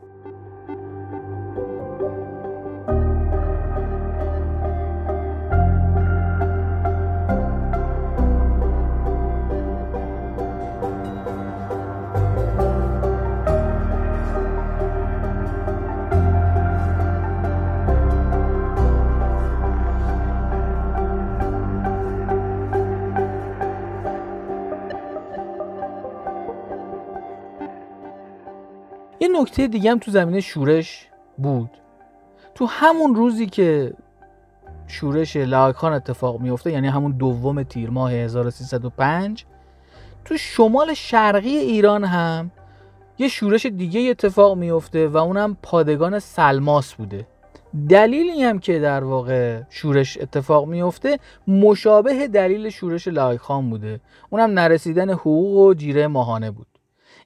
Speaker 1: نکته دیگه هم تو زمینه شورش بود. تو همون روزی که شورش لاکان اتفاق میفته یعنی همون دوم تیر ماه 1305 تو شمال شرقی ایران هم یه شورش دیگه اتفاق میفته و اونم پادگان سلماس بوده. دلیل این هم که در واقع شورش اتفاق میفته مشابه دلیل شورش لایخان بوده. اونم نرسیدن حقوق و جیره ماهانه بود.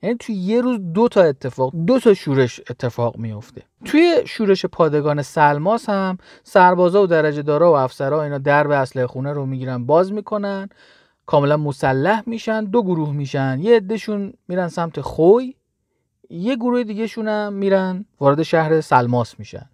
Speaker 1: یعنی توی یه روز دو تا اتفاق دو تا شورش اتفاق میفته توی شورش پادگان سلماس هم سربازا و درجه دارا و افسرها اینا درب اسلحه خونه رو می‌گیرن باز می‌کنن. کاملا مسلح میشن دو گروه میشن. یه عدهشون میرن سمت خوی یه گروه دیگه هم میرن وارد شهر سلماس میشن.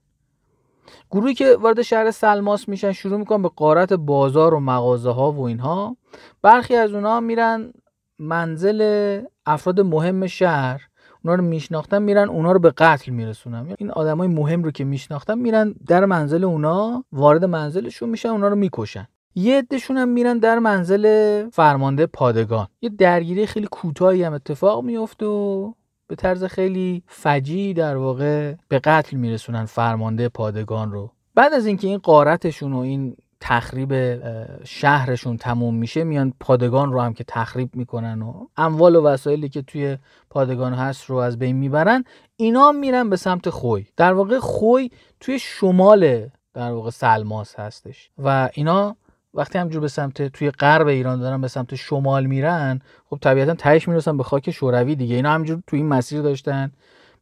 Speaker 1: گروهی که وارد شهر سلماس میشن شروع می‌کنن به قارت بازار و مغازه ها و اینها. برخی از اونها میرن منزل افراد مهم شهر اونا رو میشناختن میرن اونا رو به قتل میرسونن این آدمای مهم رو که میشناختن میرن در منزل اونا وارد منزلشون میشن اونا رو می‌کشن. یه عدهشون هم میرن در منزل فرمانده پادگان. یه درگیری خیلی کوتاهی هم اتفاق میفته و به طرز خیلی فجی در واقع به قتل میرسونن فرمانده پادگان رو. بعد از اینکه این قارتشون و این تخریب شهرشون تموم میشه میان پادگان رو هم که تخریب می‌کنن و اموال و وسایلی که توی پادگان هست رو از بین می‌برن اینا میرن به سمت خوی. در واقع خوی توی شمال در واقع سلماس هستش. و اینا وقتی همجور به سمت توی غرب ایران دارن به سمت شمال میرن خب طبیعتا تهش می‌رسن به خاک شوروی دیگه. اینا همجور توی این مسیر داشتن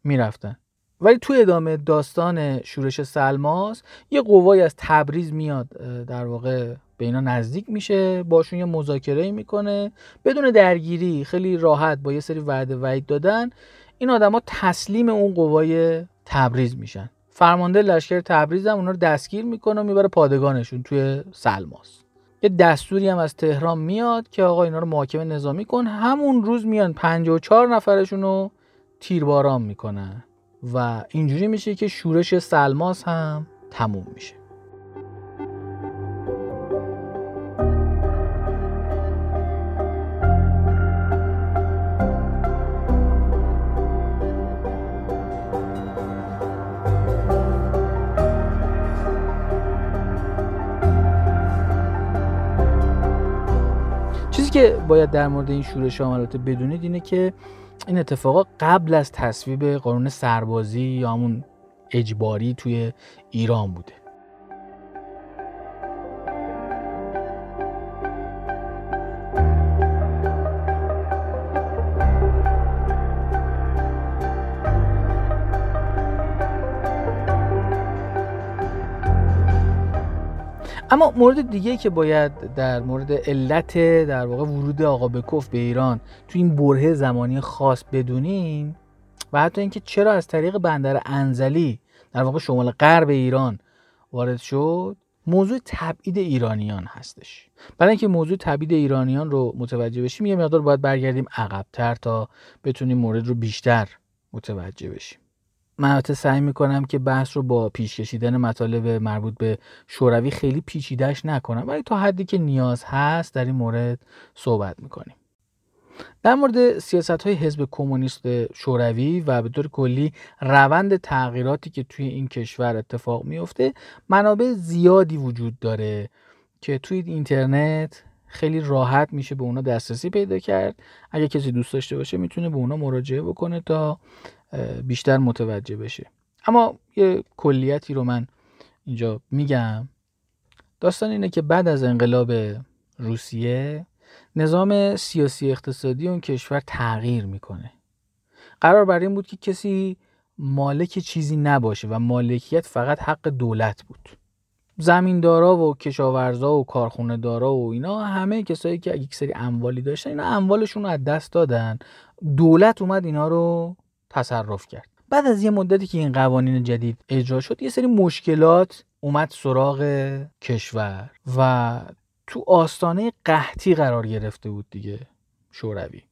Speaker 1: می‌رفتن. ولی تو ادامه داستان شورش سلماس یه قوای از تبریز میاد در واقع به اینا نزدیک میشه باشون یه مذاکره می‌کنه. بدون درگیری خیلی راحت با یه سری وعده وعید دادن این آدما تسلیم اون قوای تبریز میشن. فرمانده لشکر تبریز هم اونا رو دستگیر می‌کنه و می‌بره پادگانشون توی سلماس. یه دستوری هم از تهران میاد که آقا اینا رو محاکمه نظامی کن. همون روز میان 54 نفرشون رو تیرباران می‌کنن. و اینجوری میشه که شورش سلماس هم تموم میشه. چیزی که باید در مورد این شورش عملات بدونید اینه که این اتفاقا قبل از تصویب قانون سربازی یا همون اجباری توی ایران بوده. اما مورد دیگه که باید در مورد علت در واقع ورود آقا بکوف به ایران تو این بره زمانی خاص بدونیم و حتی اینکه چرا از طریق بندر انزلی در واقع شمال غرب ایران وارد شد موضوع تبعید ایرانیان هستش. برای اینکه موضوع تبعید ایرانیان رو متوجه بشیم یه مقدار باید برگردیم عقبتر تا بتونیم مورد رو بیشتر متوجه بشیم. البته سعی می‌کنم که بحث رو با پیش کشیدن مطالب مربوط به شوروی خیلی پیچیدهش نکنم ولی تا حدی که نیاز هست در این مورد صحبت می‌کنیم. در مورد سیاست های حزب کمونیست شوروی و به طور کلی روند تغییراتی که توی این کشور اتفاق میفته منابع زیادی وجود داره که توی اینترنت خیلی راحت میشه به اونا دسترسی پیدا کرد. اگه کسی دوست داشته باشه می‌تونه به اونا مراجعه بکنه تا بیشتر متوجه بشه. اما یه کلیتی رو من اینجا میگم. داستان اینه که بعد از انقلاب روسیه نظام سیاسی اقتصادی اون کشور تغییر می‌کنه. قرار بر این بود که کسی مالک چیزی نباشه و مالکیت فقط حق دولت بود. زمیندارا و کشاورزا و کارخونه دارا و اینا همه کسایی که یک سری اموالی داشتن اینا اموالشون رو از دست دادن. دولت اومد اینا رو تصرف کرد. بعد از یه مدتی که این قوانین جدید اجرا شد یه سری مشکلات اومد سراغ کشور و تو آستانه قحطی قرار گرفته بود دیگه شوروی.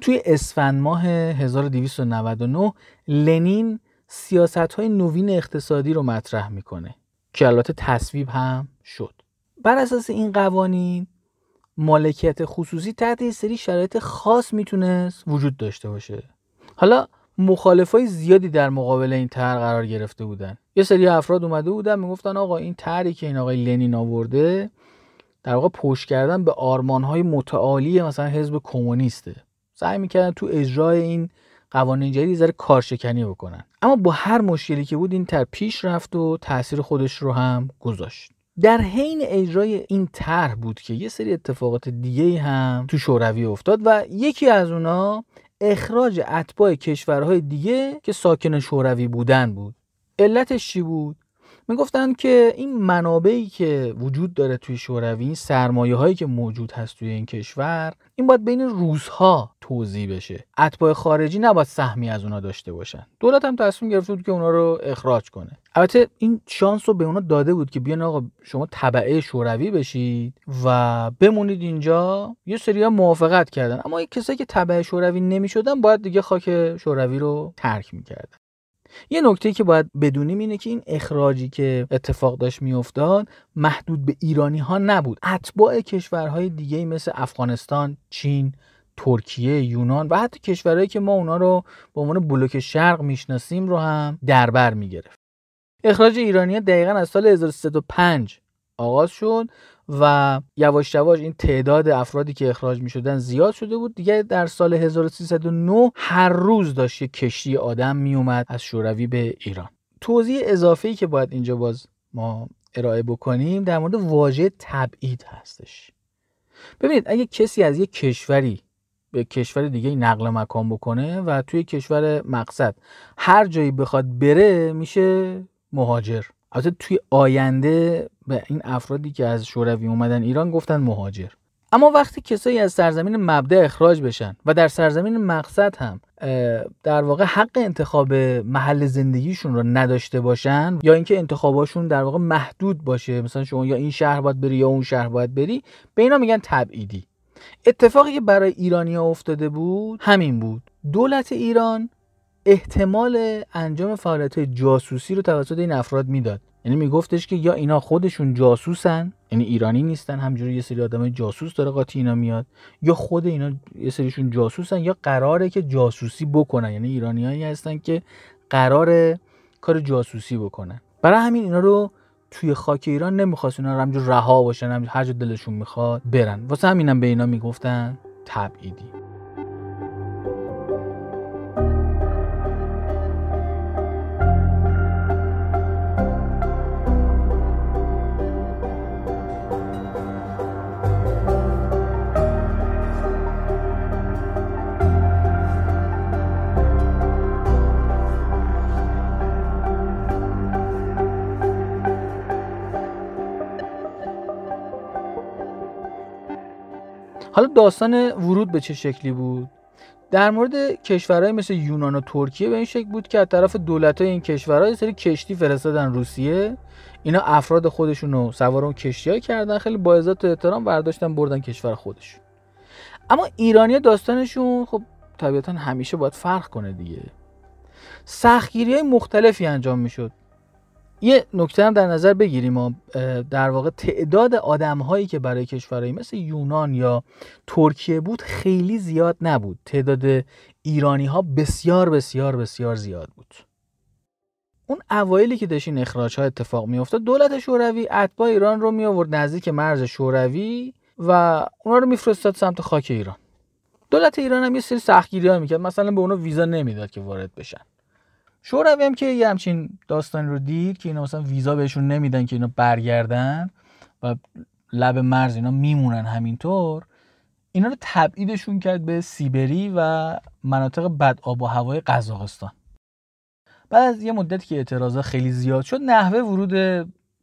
Speaker 1: توی اسفند ماه 1299 لنین سیاست های نوین اقتصادی رو مطرح می‌کنه که البته تصویب هم شد. بر اساس این قوانین مالکیت خصوصی تحت یه سری شرایط خاص می‌تونست وجود داشته باشه. حالا های زیادی در مقابل این طرح قرار گرفته بودن. یه سری افراد اومده بودن می‌گفتن آقا این طرحی که این آقای لنین آورده در واقع پشت کردن به های متعالی مثلا حزب کمونیسته. سعی می‌کردن تو اجرای این قوانین جدید ذره کارشکنی بکنن. اما با هر مشکلی که بود این طرح پیش رفت و تاثیر خودش رو هم گذاشت. در حین اجرای این طرح بود که یه سری اتفاقات دیگه هم تو شوروی افتاد و یکی از اونا اخراج اتباع کشورهای دیگه که ساکن شوروی بودن بود. علتش چی بود؟ می‌گفتن که این منابعی که وجود داره توی شوروی این سرمایه هایی که موجود هست توی این کشور این باید بین روزها توضیح بشه. اتباع خارجی نباید سهمی از اونا داشته باشن. دولت هم تصمیم گرفته بود که اونا رو اخراج کنه. البته این شانس رو به اونا داده بود که بیان آقا شما طبعه شوروی بشید و بمونید اینجا. یه سری موافقت کردن. اما کسایی که طبعه شوروی نمی‌شدن باید دیگه خاک شوروی رو ترک می‌کردن. یه نکته که باید بدونیم اینه که این اخراجی که اتفاق داشت میافتاد محدود به ایرانی ها نبود. اتباع کشورهای دیگه مثل افغانستان چین ترکیه یونان و حتی کشورهایی که ما اونا رو به عنوان بلوک شرق می‌شناسیم رو هم دربر می‌گرفت. اخراج ایرانی دقیقا از سال 1305 آغاز شد و یواش یواش این تعداد افرادی که اخراج می شدن زیاد شده بود. دیگه در سال 1309 هر روز داشت یک کشتی آدم می اومد از شوروی به ایران. توضیح اضافه‌ای که باید اینجا باز ما ارائه بکنیم در مورد واژه تبعید هستش. ببینید اگه کسی از یک کشوری به کشور دیگه نقل مکان بکنه و توی کشور مقصد هر جایی بخواد بره میشه مهاجر. البته توی آینده به این افرادی که از شوروی اومدن ایران گفتن مهاجر. اما وقتی کسایی از سرزمین مبدع اخراج بشن و در سرزمین مقصد هم در واقع حق انتخاب محل زندگیشون رو نداشته باشن یا اینکه انتخاباشون در واقع محدود باشه مثلا شما یا این شهر باید بری یا اون شهر باید بری به اینا میگن تبعیدی. اتفاقی که برای ایرانی ها افتاده بود همین بود. دولت ایران احتمال انجام فعالیت جاسوسی رو توسط این افراد می‌داد. یعنی میگفتش که یا اینا خودشون جاسوسن یعنی ایرانی نیستن همجوری یه سری آدم جاسوس داره قاطی اینا میاد یا خود اینا یه سریشون جاسوسن یا قراره که جاسوسی بکنن. یعنی ایرانیایی هستن که قرار کار جاسوسی بکنن. برای همین اینا رو توی خاک ایران نمی‌خواست اینا رو رها باشن هر جا دلشون می‌خواد برن. واسه همینم به اینا می‌گفتن تبعیدی. حالا داستان ورود به چه شکلی بود؟ در مورد کشورهای مثل یونان و ترکیه به این شکل بود که از طرف دولت این کشورها سری کشتی فرستادن روسیه. اینا افراد خودشون رو سوار اون کشتی کردن خیلی با عزت و احترام برداشتن بردن کشور خودشون. اما ایرانی داستانشون خب طبیعتا همیشه باید فرق کنه دیگه. سختگیری های مختلفی انجام می‌شد. یه نکته هم در نظر بگیریم در واقع تعداد آدم هایی که برای کشورهایی مثل یونان یا ترکیه بود خیلی زیاد نبود. تعداد ایرانی ها بسیار بسیار بسیار زیاد بود. اون اوایلی که داشت این اخراج ها اتفاق میافتاد دولت شوروی اتباع ایران رو می آورد نزدیک مرز شوروی و اونا رو میفرستاد سمت خاک ایران. دولت ایران هم یه سری سختگیری ها می‌کرد. مثلا به اونا ویزا نمی‌داد که وارد بشن. شوروی هم که یه همچین داستانی رو دید که اینا مثلا ویزا بهشون نمیدن که اینا برگردن و لب مرز اینا میمونن همینطور اینا رو تبعیدشون کرد به سیبری و مناطق بد آب و هوای قزاقستان. بعد از یه مدت که اعتراضا خیلی زیاد شد نحوه ورود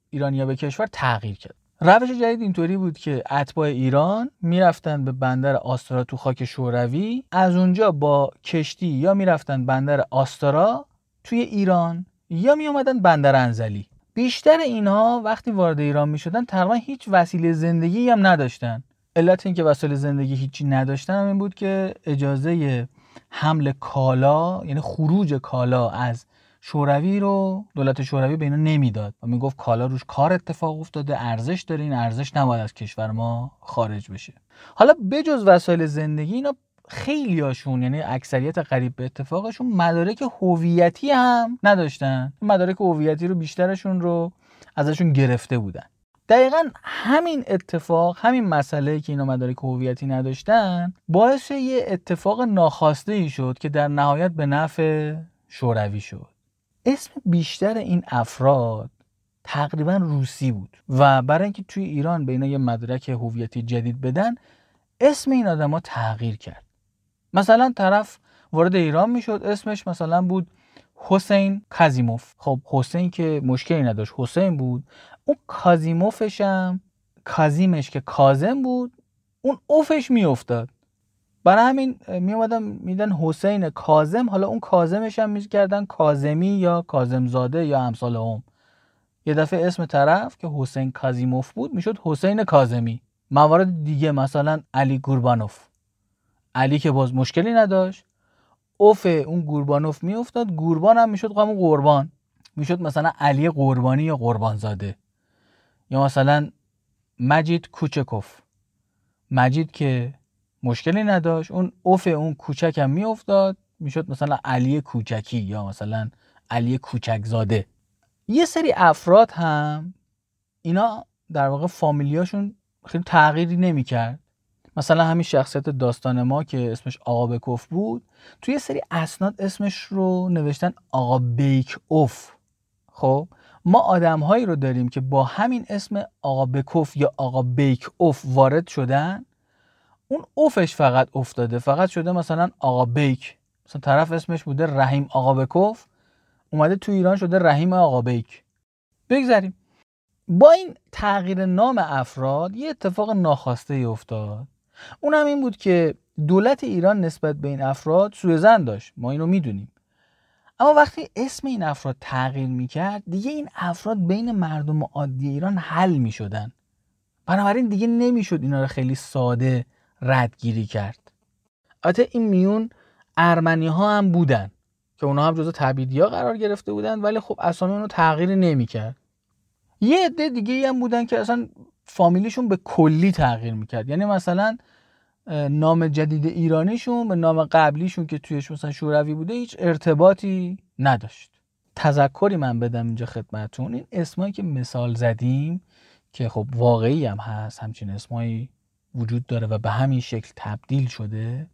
Speaker 1: ایرانیا به کشور تغییر کرد. روش جدید اینطوری بود که اتباع ایران می‌رفتن به بندر آستارا تو خاک شوروی از اونجا با کشتی یا می‌رفتن بندر آستارا توی ایران یا می اومدن بندر انزلی. بیشتر اینها وقتی وارد ایران می شدن تقریبا هیچ وسیله زندگی هم نداشتن. علت اینکه وسایل زندگی هیچی نداشتن این بود که اجازه حمل کالا یعنی خروج کالا از شوروی رو دولت شوروی به اینا نمی‌داد. و می‌گفت کالا روش کار اتفاق افتاده ارزش داره این ارزش نباید از کشور ما خارج بشه. حالا بجز وسایل زندگی اینا خیلی هاشون یعنی اکثریت قریب به اتفاقشون مدارک هویتی هم نداشتن. مدارک هویتی رو بیشترشون رو ازشون گرفته بودن. دقیقا همین اتفاق همین مسئله که اینا مدارک هویتی نداشتن باعث یه اتفاق ناخواسته ای شد که در نهایت به نفع شوروی شد. اسم بیشتر این افراد تقریبا روسی بود و برای اینکه توی ایران به اینا یه مدرک هویتی جدید بدن اسم این آدما تغییر کرد. مثلا طرف وارد ایران می‌شد اسمش مثلا بود حسین کازیموف. خب حسین که مشکلی نداشت حسین بود. اون کازیموفش هم کازیمش که کازم بود اون اوفش میافتاد. برای همین می اومدن میدن حسین کازم حالا اون کازمش هم می‌کردن کازمی یا کازمزاده یا امثال هم یه دفعه اسم طرف که حسین کازیموف بود می‌شد حسین کازمی. موارد دیگه مثلا علی گوربانوف علی که باز مشکلی نداشت. اوف اون گوربانوف میافتاد. گوربان هم می‌شد همون قربان. می‌شد مثلا علی قربانی یا قربانزاده. یا مثلا مجید کوچکوف. مجید که مشکلی نداشت. اون اوف اون کوچک هم میافتاد. می‌شد مثلا علی کوچکی یا مثلا علی کوچکزاده. یه سری افراد هم اینا در واقع فامیلیاشون خیلی تغییری نمی‌کرد. مثلا همین شخصیت داستان ما که اسمش آقا بکوف بود توی سری اسناد اسمش رو نوشتن آقا بیک اوف. خب ما آدم هایی رو داریم که با همین اسم آقا بکوف یا آقا بیک اوف وارد شدن اون اوفش فقط افتاده. فقط شده مثلا آقا بیک. مثلا طرف اسمش بوده رحیم آقا بکوف اومده تو ایران شده رحیم آقا بیک. بگذاریم. با این تغییر نام افراد یه اتفاق ناخواسته ای افتاد. اون هم این بود که دولت ایران نسبت به این افراد سوء زن داشت. ما اینو می‌دونیم. اما وقتی اسم این افراد تغییر می‌کرد دیگه این افراد بین مردم عادی ایران حل می‌شدن. بنابراین دیگه نمی‌شد اینا رو خیلی ساده ردگیری کرد. البته این میون ارمنی ها هم بودن که اونا هم جزو تبیدی قرار گرفته بودن ولی خب اسامی اونو تغییری نمی‌کرد. یه عده دیگه هم بودن که اصلا فامیلیشون به کلی تغییر می‌کرد. یعنی مثلا نام جدید ایرانیشون به نام قبلیشون که تویش مثلا شوروی بوده هیچ ارتباطی نداشت. تذکری من بدم اینجا خدمتون این اسمایی که مثال زدیم که خب واقعی هم هست همچین اسمایی وجود داره و به همین شکل تبدیل شده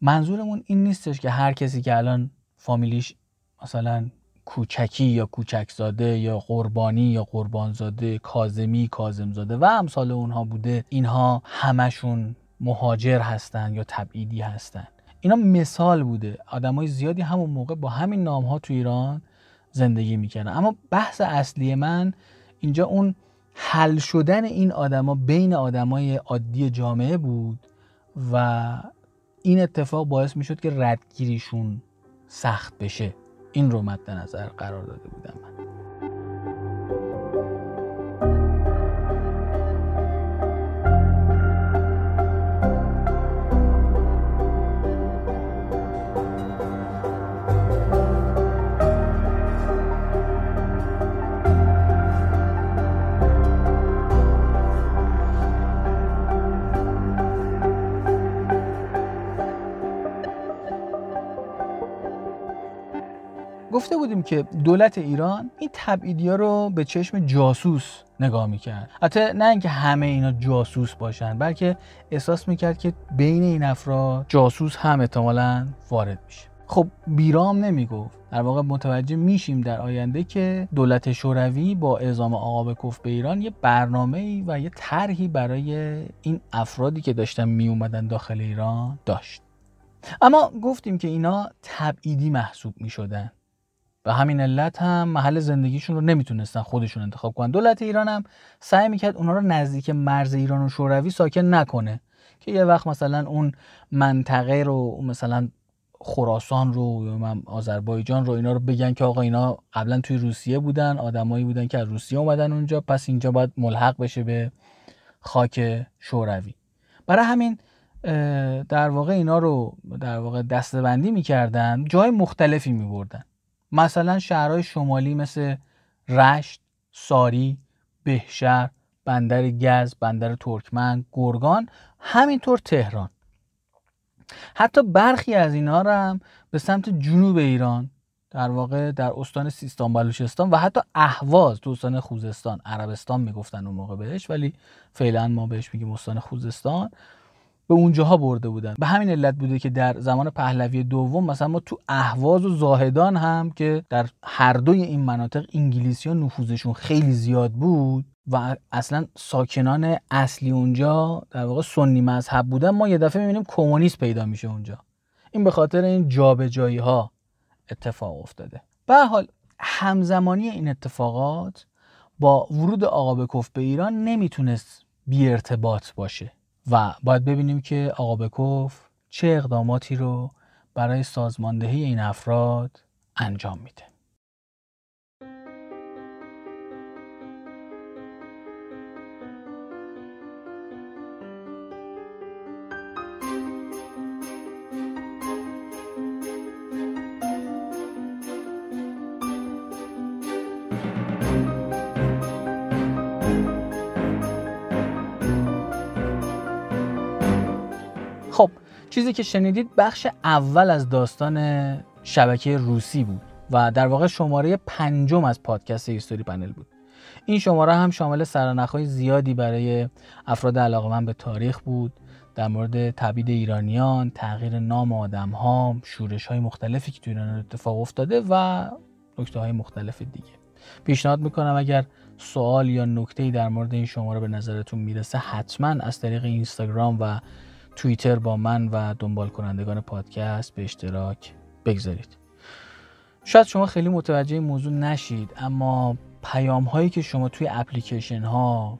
Speaker 1: منظورمون این نیستش که هر کسی که الان فامیلیش مثلا کوچکی یا کوچکزاده یا قربانی یا قربانزاده کازمی کازمزاده و امثال اونها بوده اینها همشون مهاجر هستن یا تبعیدی هستن. اینا مثال بوده. آدمای زیادی همون موقع با همین نام ها تو ایران زندگی می‌کردن. اما بحث اصلی من اینجا اون حل شدن این آدما بین آدمای عادی جامعه بود و این اتفاق باعث می‌شد که ردگیریشون سخت بشه. این رو مد نظر قرار داده بودم من. گفته بودیم که دولت ایران این تبعیدی ها رو به چشم جاسوس نگاه می‌کرد. حتی نه اینکه همه اینا جاسوس باشن بلکه احساس می‌کرد که بین این افراد جاسوس هم احتمالا وارد میشه. خب بیرام نمی‌گفت. در واقع متوجه میشیم در آینده که دولت شوروی با اعزام آقا به کف به ایران یه برنامه و یه طرحی برای این افرادی که داشتن میومدن داخل ایران داشت. اما گفتیم که اینا تبعیدی محسوب می به همین علت هم محل زندگیشون رو نمی‌تونستن خودشون انتخاب کنن. دولت ایران هم سعی می‌کرد اونا رو نزدیک مرز ایران و شوروی ساکن نکنه که یه وقت مثلا اون منطقه رو مثلا خراسان رو یا آذربایجان رو اینا رو بگن که آقا اینا قبلا توی روسیه بودن آدمایی بودن که از روسیه اومدن اونجا پس اینجا باید ملحق بشه به خاک شوروی. برای همین در واقع اینا رو در واقع دستبندی می‌کردن جای مختلفی میبردن. مثلا شهرهای شمالی مثل رشت، ساری، بهشهر، بندر گز، بندر ترکمن، گرگان همینطور تهران. حتی برخی از اینها را هم به سمت جنوب ایران در واقع در استان سیستان بلوچستان و حتی اهواز تو استان خوزستان عربستان می‌گفتن اون موقع بهش ولی فعلا ما بهش میگیم استان خوزستان. به اونجاها برده بودن. به همین علت بوده که در زمان پهلوی دوم مثلا ما تو اهواز و زاهدان هم که در هر دوی این مناطق انگلیسی ها نفوذشون خیلی زیاد بود و اصلا ساکنان اصلی اونجا در واقع سنی مذهب بودن ما یه دفعه می‌بینیم کمونیست پیدا میشه اونجا. این به خاطر این جابجایی ها اتفاق افتاده. به حال همزمانی این اتفاقات با ورود آقا به ایران نمی‌تونست بی ارتباط باشه. و باید ببینیم که آقا بکوف چه اقداماتی رو برای سازماندهی این افراد انجام میده. چیزی که شنیدید بخش اول از داستان شبکه روسی بود و در واقع شماره پنجم از پادکست هیستوری پنل بود. این شماره هم شامل سرنخهای زیادی برای افراد من به تاریخ بود در مورد تبعید ایرانیان، تغییر نام آدم ها، شورش های مختلفی که تو ایران اتفاق افتاده و نکته های مختلف دیگه. پیشنهاد می‌کنم اگر سوال یا نکته در مورد این شماره به نظرتون می‌رسه حتما از طریق اینستاگرام و توییتر با من و دنبال کنندگان پادکست به اشتراک بگذارید. شاید شما خیلی متوجه این موضوع نشید اما پیام هایی که شما توی اپلیکیشن ها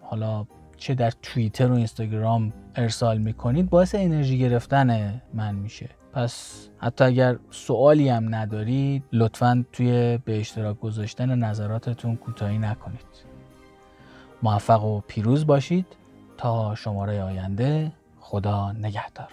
Speaker 1: حالا چه در توییتر و اینستاگرام ارسال می‌کنید باعث انرژی گرفتن من میشه. پس حتی اگر سوالی هم ندارید لطفا توی به اشتراک گذاشتن نظراتتون کوتاهی نکنید. موفق و پیروز باشید تا شماره آینده خدا نگهدار.